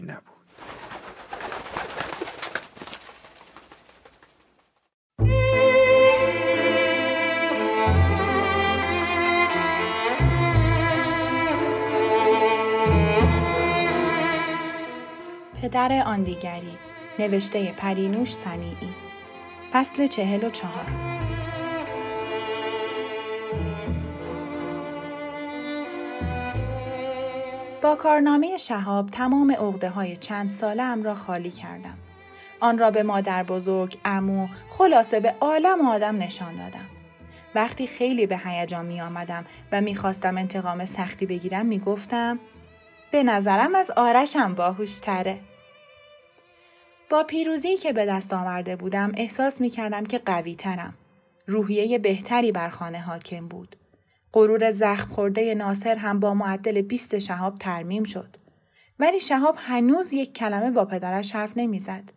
نبود. پدر آن دیگری نوشته پرینوش سنیعی فصل چهل و چهار. با کارنامه شهاب تمام عقده های چند ساله ام را خالی کردم. آن را به مادر بزرگ، امو، خلاصه به عالم آدم نشان دادم. وقتی خیلی به هیجان می آمدم و می خواستم انتقام سختی بگیرم می گفتم به نظرم از آرشم باهوشتره. با پیروزی که به دست آورده بودم احساس می کردم که قوی ترم. روحیه بهتری بر خانه حاکم بود. غرور زخم خورده ناصر هم با معدل 20 شهاب ترمیم شد. ولی شهاب هنوز یک کلمه با پدرش حرف نمی‌زد.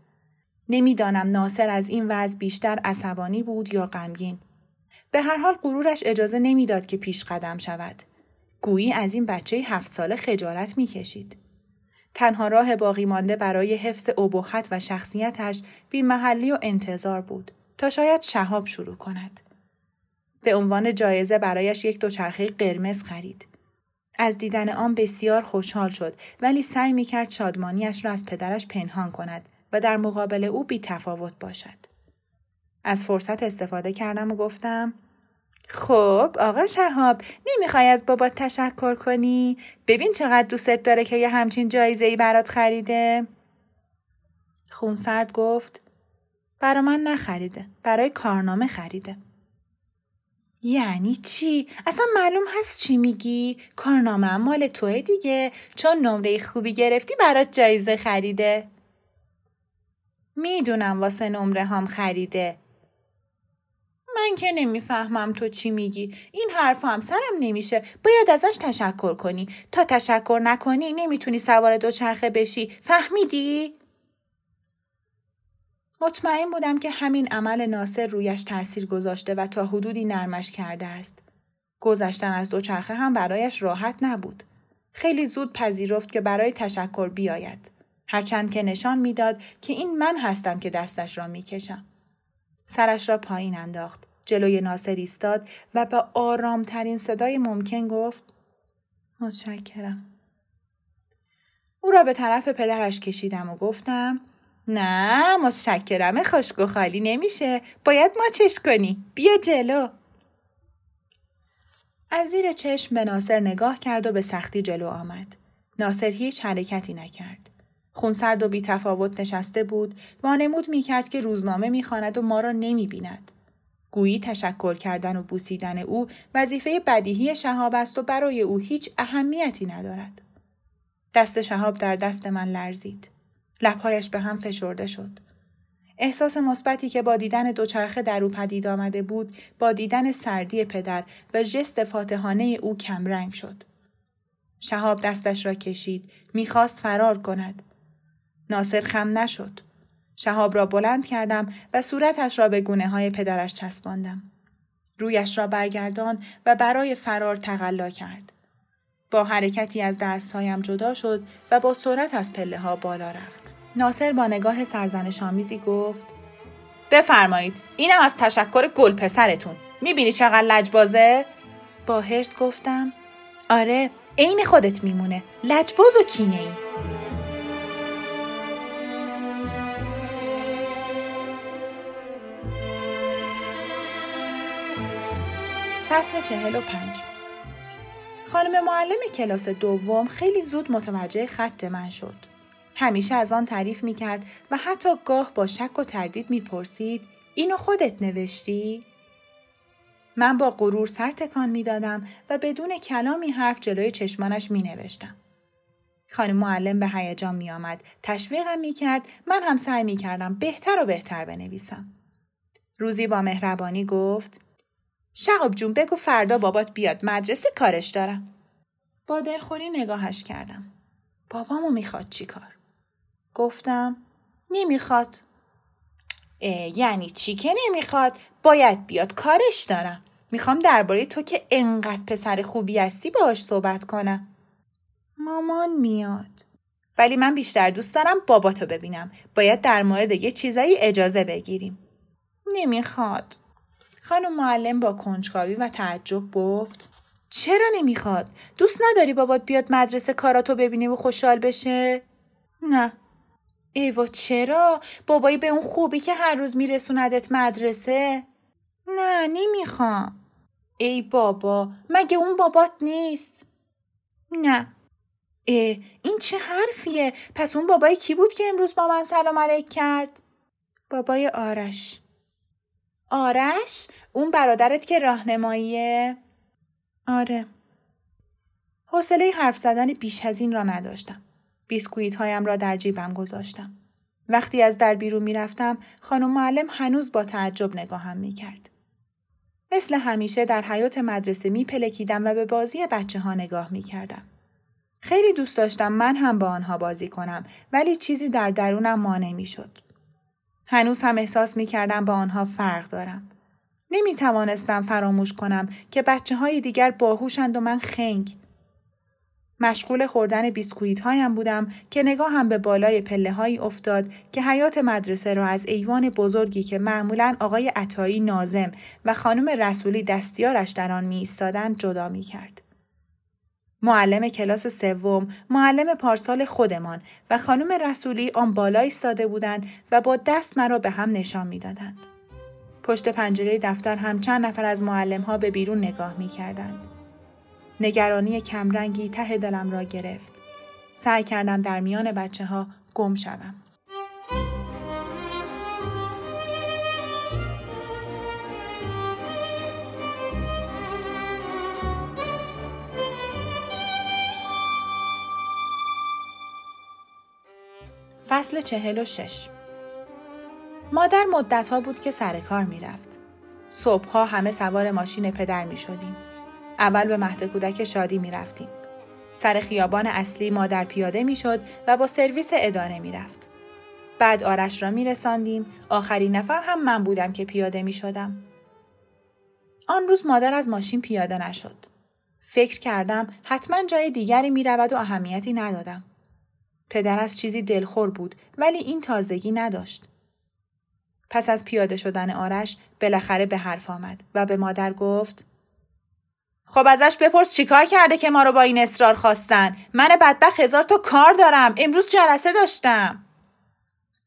نمی‌دانم ناصر از این وضع بیشتر عصبانی بود یا غمگین. به هر حال غرورش اجازه نمی‌داد که پیش قدم شود. گویی از این بچه هفت ساله خجالت می‌کشید. تنها راه باقی مانده برای حفظ ابهت و شخصیتش بی محلی و انتظار بود تا شاید شهاب شروع کند. به عنوان جایزه برایش یک دوچرخه قرمز خرید. از دیدن آن بسیار خوشحال شد ولی سعی می کرد شادمانیش را از پدرش پنهان کند و در مقابل او بی تفاوت باشد. از فرصت استفاده کردم و گفتم خب آقا شهاب نمی‌خوای از بابا تشکر کنی؟ ببین چقدر دوستت داره که یه همچین جایزه ای برات خریده؟ خونسرد گفت برا من نخریده برای کارنامه خریده. یعنی چی؟ اصلا معلوم هست چی میگی؟ کارنامه مال توه دیگه چون نمره خوبی گرفتی برات جایزه خریده. می‌دونم واسه نمره هم خریده. من که نمی‌فهمم تو چی میگی. این حرف هم سرم نمیشه. باید ازش تشکر کنی. تا تشکر نکنی نمی‌تونی سوار دوچرخه بشی. فهمیدی؟ مطمئن بودم که همین عمل ناصر رویش تاثیر گذاشته و تا حدودی نرمش کرده است. گذشتن از دوچرخه هم برایش راحت نبود. خیلی زود پذیرفت که برای تشکر بیاید. هرچند که نشان می‌داد که این من هستم که دستش را می‌کشم. سرش را پایین انداخت. جلوی ناصر ایستاد و با آرامترین صدای ممکن گفت متشکرم. او را به طرف پدرش کشیدم و گفتم نه متشکرم. خشک و خالی نمیشه. باید ماچش کنی. بیا جلو. از زیر چشم به ناصر نگاه کرد و به سختی جلو آمد. ناصر هیچ حرکتی نکرد. خونسرد و بی تفاوت نشسته بود. وانمود می کرد که روزنامه می‌خواند و ما را نمی بیند. گویی تشکر کردن و بوسیدن او وظیفه بدیهی شهاب است و برای او هیچ اهمیتی ندارد. دست شهاب در دست من لرزید. لبهایش به هم فشرده شد. احساس مثبتی که با دیدن دوچرخه در او پدید آمده بود با دیدن سردی پدر و ژست فاتحانه او کمرنگ شد. شهاب دستش را کشید می‌خواست فرار کند. ناصر خم نشد. شهاب را بلند کردم و صورتش را به گونه های پدرش چسباندم. رویش را برگردان و برای فرار تقلا کرد. با حرکتی از دستهایم جدا شد و با سرعت از پله ها بالا رفت. ناصر با نگاه سرزنش آمیزی گفت بفرمایید اینم از تشکر گل پسرتون می‌بینی چقدر لجبازه؟ با هرس گفتم آره عین خودت میمونه لجباز و کینه ای. فصل چهل و پنج خانم معلم کلاس دوم خیلی زود متوجه خط من شد. همیشه از آن تعریف می کرد و حتی گاه با شک و تردید می پرسید اینو خودت نوشتی؟ من با غرور سر تکان می دادم و بدون کلامی حرف جلوی چشمانش می نوشتم. خانم معلم به هیجان می آمد. تشویقم می کرد. من هم سعی می کردم بهتر و بهتر بنویسم. روزی با مهربانی گفت شقاب جون بگو فردا بابات بیاد مدرسه کارش دارم. با دلخوری نگاهش کردم. بابامو می‌خواد چی کار؟ گفتم نمی‌خواد. یعنی چی که نمی‌خواد؟ باید بیاد کارش دارم. می‌خوام درباره تو که انقدر پسر خوبی هستی باهاش صحبت کنم. مامان میاد. ولی من بیشتر دوست دارم باباتو ببینم. باید در مورد یه چیزایی اجازه بگیریم. نمی‌خواد. خانم معلم با کنجکاوی و تعجب گفت چرا نمی‌خواد؟ دوست نداری بابات بیاد مدرسه کاراتو ببینی و خوشحال بشه؟ نه. ایوا چرا؟ بابایی به اون خوبی که هر روز میرسوندت مدرسه؟ نه نمی‌خوام. ای بابا مگه اون بابات نیست؟ نه. اه این چه حرفیه؟ پس اون بابای کی بود که امروز با من سلام علیک کرد؟ بابای آرش. آرش؟ اون برادرت که راهنماییه؟ آره. حوصله حرف زدن بیش از این را نداشتم. بیسکویت هایم را در جیبم گذاشتم. وقتی از در بیرون می‌رفتم خانم معلم هنوز با تعجب نگاهم می کرد. مثل همیشه در حیات مدرسه می پلکیدم و به بازی بچه ها نگاه می کردم. خیلی دوست داشتم من هم با آنها بازی کنم ولی چیزی در درونم مانع می شد. هنوز هم احساس می کردم با آنها فرق دارم. نمی توانستم فراموش کنم که بچه های دیگر باهوشند و من خنگ. مشغول خوردن بیسکویت هایم بودم که نگاه هم به بالای پله هایی افتاد که حیات مدرسه را از ایوان بزرگی که معمولا آقای عطایی نازم و خانم رسولی دستیارش در آن می ایستادند جدا می کرد. معلم کلاس سوم، معلم پارسال خودمان و خانم رسولی آن بالا ایستاده بودند و با دست مرا به هم نشان می‌دادند. پشت پنجره دفتر هم چند نفر از معلم ها به بیرون نگاه می کردند. نگرانی کمرنگی ته دلم را گرفت. سعی کردم در میان بچه ها گم شوم. فصل چهل و شش مادر مدت ها بود که سر کار می رفت. صبحها همه سوار ماشین پدر می شدیم. اول به مهد کودک شادی می رفتیم. سر خیابان اصلی مادر پیاده می شد و با سرویس اداره می رفت. بعد آرش را می رساندیم. آخرین نفر هم من بودم که پیاده می شدم. آن روز مادر از ماشین پیاده نشد. فکر کردم حتما جای دیگری می رود و اهمیتی ندادم. پدر از چیزی دلخور بود ولی این تازگی نداشت. پس از پیاده شدن آرش بالاخره به حرف آمد و به مادر گفت خب ازش بپرس چیکار کرده که ما رو با این اصرار خواستن؟ من بدبخت هزار تا کار دارم. امروز جلسه داشتم.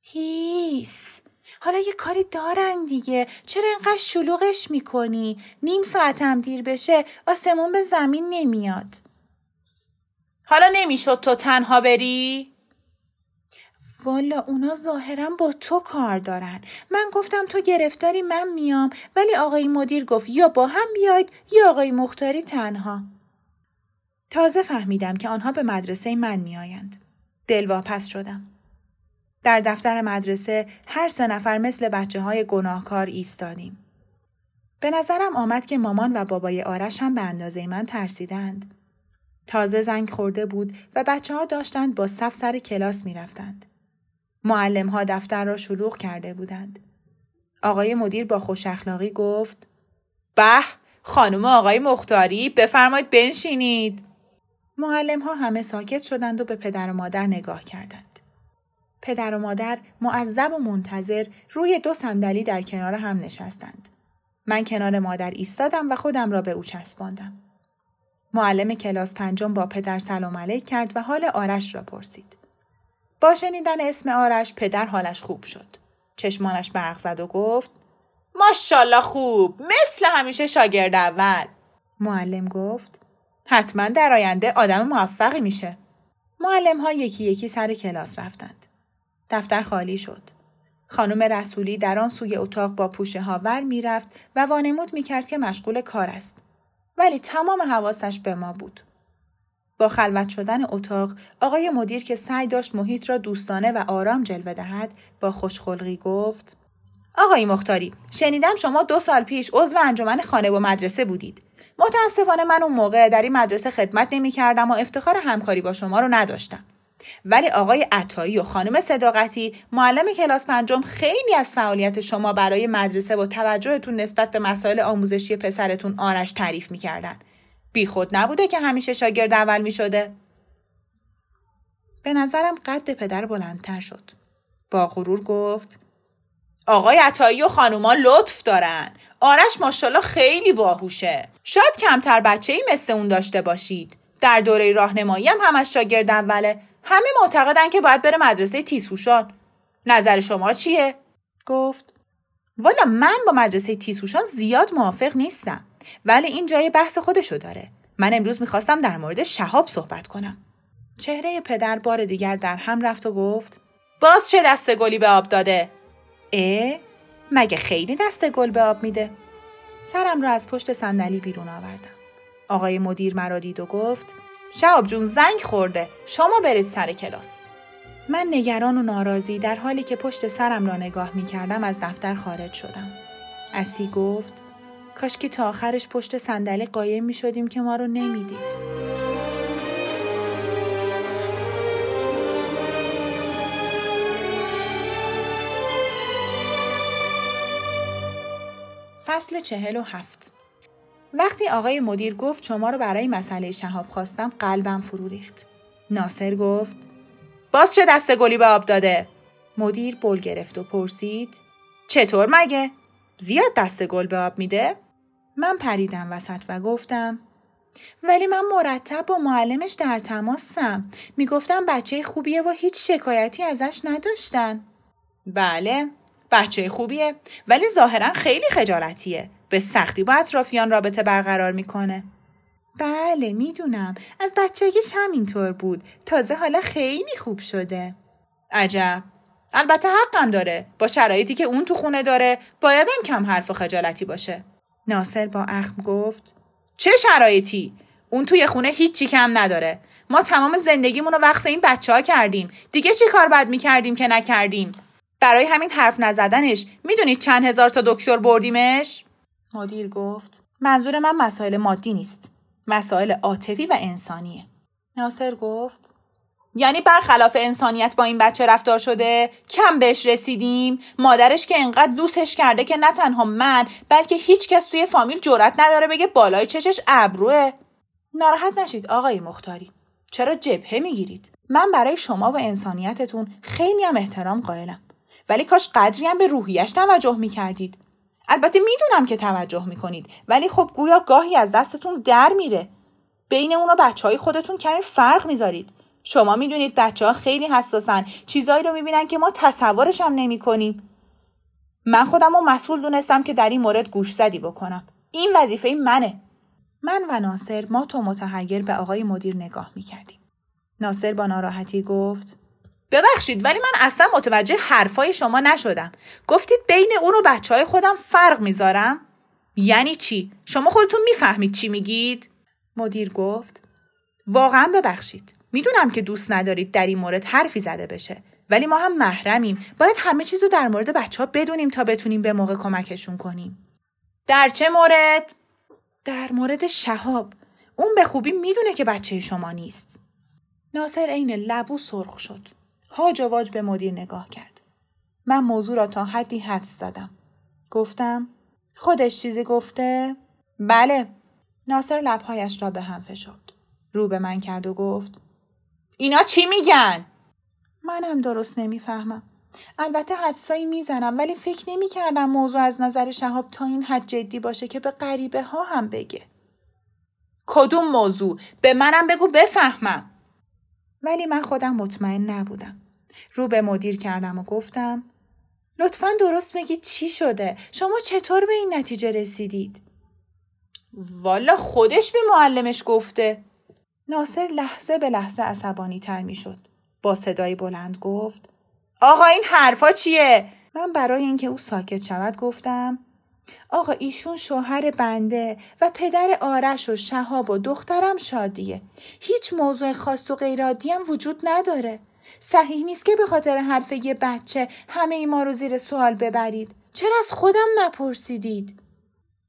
هیس. حالا یه کاری دارن دیگه. چرا اینقدر شلوغش می‌کنی؟ نیم ساعتم دیر بشه آسمون به زمین نمیاد. حالا نمی‌شد تو تنها بری؟ والا اونا ظاهرا با تو کار دارن. من گفتم تو گرفتاری من میام. ولی آقای مدیر گفت یا با هم بیاید یا آقای مختاری تنها. تازه فهمیدم که آنها به مدرسه من میآیند. دلواپس شدم. در دفتر مدرسه هر سه نفر مثل بچه های گناهکار ایستادیم. به نظرم آمد که مامان و بابای آرش هم به اندازه من ترسیدند. تازه زنگ خورده بود و بچه ها داشتند با صف سر کلاس می رفتند. معلم ها دفتر را شروع کرده بودند. آقای مدیر با خوش اخلاقی گفت به خانم آقای مختاری بفرمایید بنشینید. معلم ها همه ساکت شدند و به پدر و مادر نگاه کردند. پدر و مادر معذب و منتظر روی دو صندلی در کنار هم نشستند. من کنار مادر ایستادم و خودم را به او چسباندم. معلم کلاس پنجم با پدر سلام علیک کرد و حال آرش را پرسید. با شنیدن اسم آرش پدر حالش خوب شد. چشمانش برق زد و گفت ماشالله خوب مثل همیشه شاگرد اول. معلم گفت حتما در آینده آدم موفقی میشه. معلم ها یکی یکی سر کلاس رفتند. دفتر خالی شد. خانم رسولی در آن سوی اتاق با پوشه ها ور می‌رفت و وانمود می‌کرد که مشغول کار است. ولی تمام حواسش به ما بود. با خلوت شدن اتاق آقای مدیر که سعی داشت محیط را دوستانه و آرام جلوه دهد با خوشخلقی گفت آقای مختاری شنیدم شما دو سال پیش عضو انجمن خانه و مدرسه بودید. متاسفانه من اون موقع در این مدرسه خدمت نمی کردم و افتخار همکاری با شما رو نداشتم. ولی آقای عطایی و خانم صداقتی معلم کلاس پنجم خیلی از فعالیت شما برای مدرسه و توجهتون نسبت به مسائل آموزشی پسرتون آرش تعریف می‌کردن بیخود نبوده که همیشه شاگرد اول می شده؟ به نظرم قد پدر بلندتر شد. با غرور گفت آقای عطایی و خانوما لطف دارن. آرش ماشالله خیلی باهوشه. شاید کمتر بچه ای مثل اون داشته باشید. در دوره راهنمایی هم همش شاگرد اوله. همه معتقدن که باید بره مدرسه تیسوشان. نظر شما چیه؟ گفت والا من با مدرسه تیسوشان زیاد موافق نیستم. ولی این جای بحث خودشو داره. من امروز می‌خواستم در مورد شهاب صحبت کنم. چهره پدر بار دیگر در هم رفت و گفت باز چه دست گلی به آب داده؟ اه مگه خیلی دست گل به آب میده؟ سرم را از پشت صندلی بیرون آوردم. آقای مدیر مرا دید و گفت شهاب جون زنگ خورده. شما برید سر کلاس. من نگران و ناراضی در حالی که پشت سرم را نگاه می کردم از دفتر خارج شدم. اسی گفت کاش که تا آخرش پشت صندلی قایم می شدیم که ما رو نمی‌دید. فصل چهل و هفت وقتی آقای مدیر گفت شما رو برای مسئله شهاب خواستم قلبم فرو ریخت. ناصر گفت باز چه دست گلی به آب داده؟ مدیر بل گرفت و پرسید چطور مگه؟ زیاد دست گل به آب میده؟ من پریدم وسط و گفتم ولی من مرتب با معلمش در تماسم. می‌گفتم بچه خوبیه و هیچ شکایتی ازش نداشتن. بله بچه خوبیه ولی ظاهرا خیلی خجالتیه. به سختی با اطرافیان رابطه برقرار می‌کنه. بله می‌دونم. از بچگیش همینطور بود. تازه حالا خیلی خوب شده. عجب. البته حقم داره. با شرایطی که اون تو خونه داره بایدم کم حرف و خجالتی باشه. ناصر با اخم گفت چه شرایطی؟ اون توی خونه هیچی کم نداره. ما تمام زندگیمون رو وقف این بچه ها کردیم. دیگه چی کار باید می‌کردیم که نکردیم؟ برای همین حرف نزدنش می‌دونید چند هزار تا دکتر بردیمش؟ مدیر گفت منظور من مسائل مادی نیست. مسائل عاطفی و انسانیه. ناصر گفت یعنی برخلاف انسانیت با این بچه رفتار شده کم بهش رسیدیم. مادرش که انقدر لوسش کرده که نه تنها من بلکه هیچ کس توی فامیل جرأت نداره بگه بالای چشش ابروه. ناراحت نشید آقای مختاری. چرا جبهه می‌گیرید؟ من برای شما و انسانیتتون خیلی هم احترام قائلم. ولی کاش قدری هم به روحیش توجه می‌کردید. البته می‌دونم که توجه می‌کنید ولی خب گویا گاهی از دستتون در میره. بین اون و بچه های خودتون کمی فرق می‌ذارید. شما می‌دونید بچه ها خیلی حساسن چیزایی رو می‌بینن که ما تصورش هم نمی کنیم. من خودم رو مسئول دونستم که در این مورد گوش زدی بکنم. این وظیفه منه. من و ناصر ما تو متحیر به آقای مدیر نگاه می‌کردیم. ناصر با ناراحتی گفت ببخشید ولی من اصلا متوجه حرفای شما نشدم. گفتید بین اون و بچه های خودم فرق می‌ذارم؟ یعنی چی؟ شما خودتون می‌فهمید چی میگید؟ مدیر گفت واقعا ببخشید. می‌دونم که دوست ندارید در این مورد حرفی زده بشه ولی ما هم محرمیم. باید همه چیز رو در مورد بچه ها بدونیم تا بتونیم به موقع کمکشون کنیم. در چه مورد؟ در مورد شهاب. اون به خوبی می‌دونه که بچه شما نیست. ناصر عین لبو سرخ شد. هاج واج به مدیر نگاه کرد. من موضوع را تا حدی حدس زدم. گفتم خودش چیزی گفته؟ بله. ناصر لبهایش را به هم فشرد. رو به من کرد و گفت اینا چی میگن؟ منم درست نمی‌فهمم. البته حدسایی می‌زنم ولی فکر نمی‌کردم موضوع از نظر شهاب تا این حد جدی باشه که به غریبه ها هم بگه. کدوم موضوع؟ به منم بگو بفهمم. ولی من خودم مطمئن نبودم. رو به مدیر کردم و گفتم لطفا درست بگید چی شده؟ شما چطور به این نتیجه رسیدید؟ والا خودش به معلمش گفته. ناصر لحظه به لحظه عصبانی تر می شد. با صدای بلند گفت آقا این حرفا چیه؟ من برای اینکه او ساکت شود گفتم آقا ایشون شوهر بنده و پدر آرش و شهاب و دخترم شادیه. هیچ موضوع خاص و غیرادی هم وجود نداره. صحیح نیست که به خاطر حرف یه بچه همه ای ما رو زیر سوال ببرید. چرا از خودم نپرسیدید؟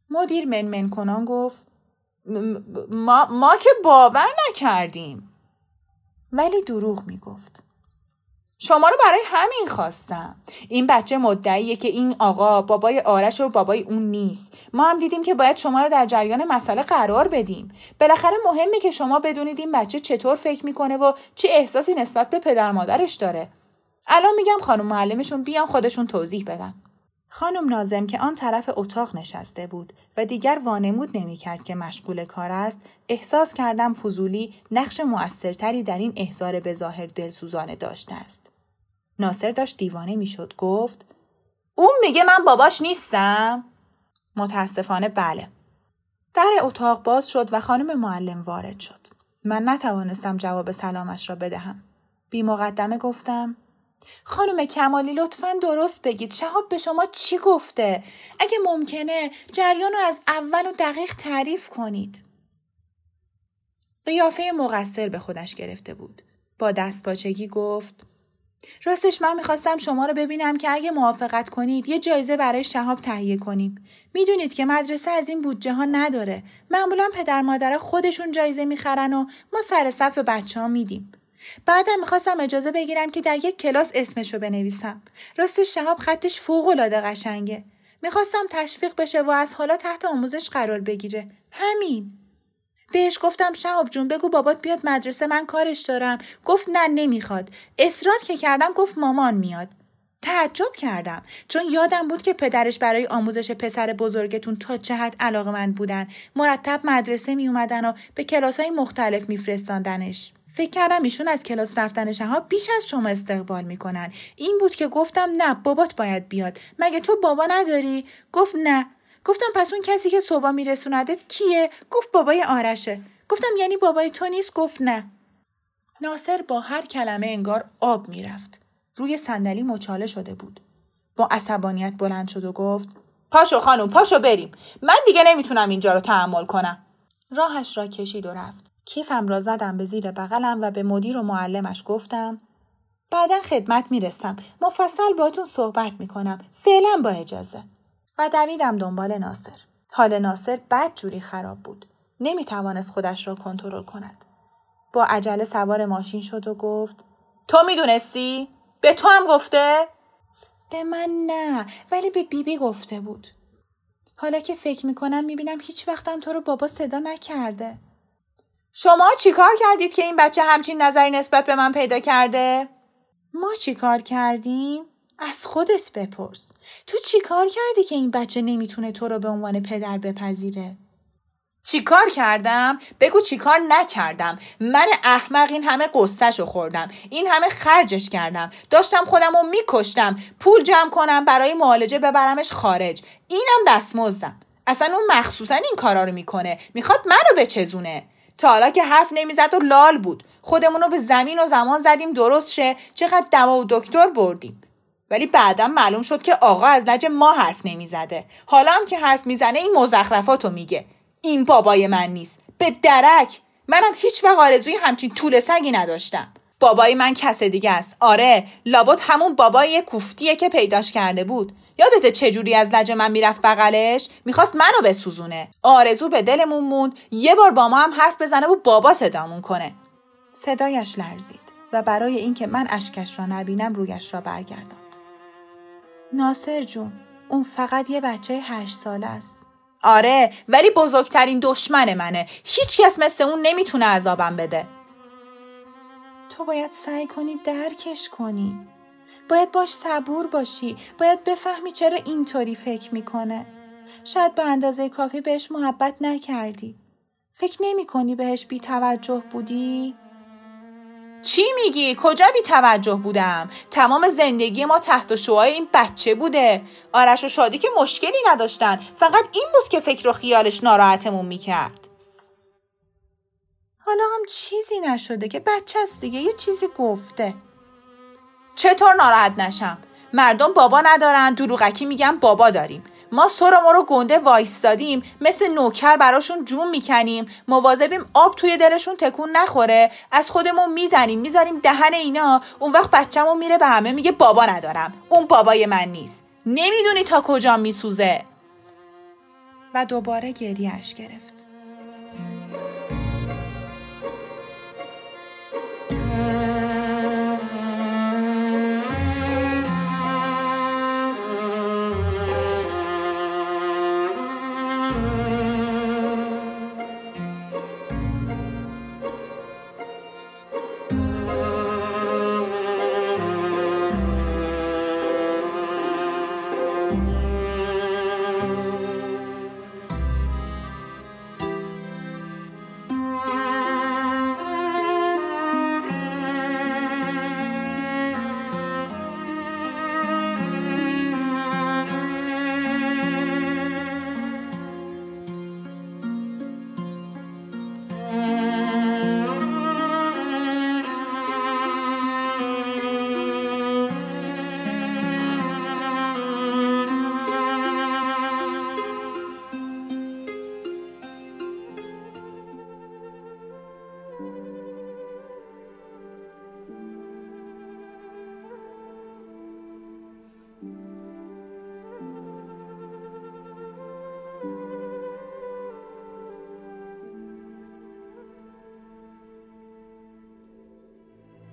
مدیر منمن کنان گفت ما, ما که باور نکردیم. ولی دروغ می‌گفت. شما رو برای همین خواستم. این بچه مدعیه که این آقا بابای آرش و بابای اون نیست. ما هم دیدیم که باید شما رو در جریان مسئله قرار بدیم. بالاخره مهمه که شما بدونید این بچه چطور فکر می‌کنه و چه احساسی نسبت به پدر مادرش داره. الان میگم خانم معلمشون بیان خودشون توضیح بدن. خانم نازم که آن طرف اتاق نشسته بود و دیگر وانمود نمی‌کرد که مشغول کار است احساس کردم فضولی نقش موثرتری در این احضار به ظاهر دلسوزانه داشته است. ناصر داشت دیوانه می‌شد گفت اون میگه من باباش نیستم؟ متاسفانه بله. در اتاق باز شد و خانم معلم وارد شد. من نتوانستم جواب سلامش را بدهم. بی مقدمه گفتم خانم کمالی لطفا درست بگید. شهاب به شما چی گفته؟ اگه ممکنه جریان رو از اول و دقیق تعریف کنید. قیافه مقصر به خودش گرفته بود. با دست باچگی گفت راستش من می‌خواستم شما رو ببینم که اگه موافقت کنید یه جایزه برای شهاب تهیه کنیم. می‌دونید که مدرسه از این بودجه ها نداره. معمولا پدر مادر خودشون جایزه می‌خرن و ما سر صف بچه ها میدیم. بعدم می‌خواستم اجازه بگیرم که در یک کلاس اسمشو بنویسم. راست شهاب خطش فوق العاده قشنگه. می‌خواستم تشویق بشه و از حالا تحت آموزش قرار بگیره. همین. بهش گفتم شهاب جون بگو بابات بیاد مدرسه من کارش دارم. گفت نه نمی‌خواد. اصرار که کردم گفت مامان میاد. تعجب کردم چون یادم بود که پدرش برای آموزش پسر بزرگتون تا چه حد علاقه من بودن. مرتب مدرسه می اومدن و به کلاس های مختلف میفرستاندنش. فکر کردم ایشون از کلاس رفتن ها بیش از شما استقبال می‌کنن. این بود که گفتم نه بابات باید بیاد. مگه تو بابا نداری؟ گفت نه. گفتم پس اون کسی که صبح میرسوندت کیه؟ گفت بابای آرشه. گفتم یعنی بابای تو نیست؟ گفت نه. ناصر با هر کلمه انگار آب می‌رفت. روی صندلی مچاله شده بود. با عصبانیت بلند شد و گفت پاشو خانم پاشو بریم. من دیگه نمی‌تونم اینجا رو تحمل کنم. راهش را کشید و رفت. کیفم را زدم به زیر بغلم و به مدیر و معلمش گفتم بعدا خدمت می‌رسم. مفصل باتون صحبت می‌کنم. فعلا با اجازه. و دویدم دنبال ناصر. حال ناصر بد جوری خراب بود. نمی‌توانست خودش را کنترل کند. با عجله سوار ماشین شد و گفت تو می‌دونستی؟ به تو هم گفته؟ به من نه ولی به بیبی بی گفته بود. حالا که فکر می‌کنم می‌بینم هیچ وقتم تو رو بابا صدا نکرده. شما چیکار کردید که این بچه همچین نظری نسبت به من پیدا کرده؟ ما چیکار کردیم؟ از خودت بپرس. تو چیکار کردی که این بچه نمی‌تونه تو رو به عنوان پدر بپذیره؟ چیکار کردم؟ بگو چیکار نکردم من احمق این همه قصهشو خوردم این همه خرجش کردم داشتم خودم رو میکشتم پول جمع کنم برای معالجه ببرمش خارج اینم دستمزدم اصلا اون مخصوصا این کارا رو می‌کنه می‌خواد منو بچزونه تا حالا که حرف نمی‌زد و لال بود. خودمون رو به زمین و زمان زدیم درست شه. چقدر دوا و دکتر بردیم. ولی بعدا معلوم شد که آقا از لج ما حرف نمی‌زده. حالا هم که حرف می‌زنه این مزخرفاتو میگه. این بابای من نیست. به درک. منم هیچ وقت آرزوی همچین طول سگی نداشتم. بابای من کس دیگه است. آره لابد همون بابای کوفتیه که پیداش کرده بود. یادت چجوری از لج من می‌رفت بغلش؟ می‌خواست منو بسوزونه. آرزو به دلمون موند. یه بار با ما هم حرف بزنه و بابا صدامون کنه. صدایش لرزید و برای اینکه من اشکش را نبینم رویش را برگرداند. ناصر جون اون فقط یه بچه هشت ساله است. آره ولی بزرگترین دشمن منه. هیچکس مثل اون نمی‌تونه عذابم بده. تو باید سعی کنی درکش کنی. باید باش صبور باشی. باید بفهمی چرا اینطوری فکر می‌کنه. شاید به اندازه کافی بهش محبت نکردی. فکر نمی کنی بهش بی توجه بودی؟ چی میگی؟ کجا بی توجه بودم؟ تمام زندگی ما تحت شوهای این بچه بوده. آرش و شادی که مشکلی نداشتن. فقط این بود که فکر و خیالش ناراحتمون می‌کرد. حالا هم چیزی نشده که بچه است دیگه. یه چیزی گفته. چطور ناراحت نشم؟ مردم بابا ندارن دروغکی میگن بابا داریم. ما سر ما رو گنده وایستادیم مثل نوکر براشون جون می‌کنیم. مواظبیم آب توی دلشون تکون نخوره. از خودمون می‌زنیم می‌ذاریم دهن اینا. اون وقت بچه‌مون میره به همه میگه بابا ندارم. اون بابای من نیست. نمی‌دونی تا کجا میسوزه. و دوباره گریهش گرفت.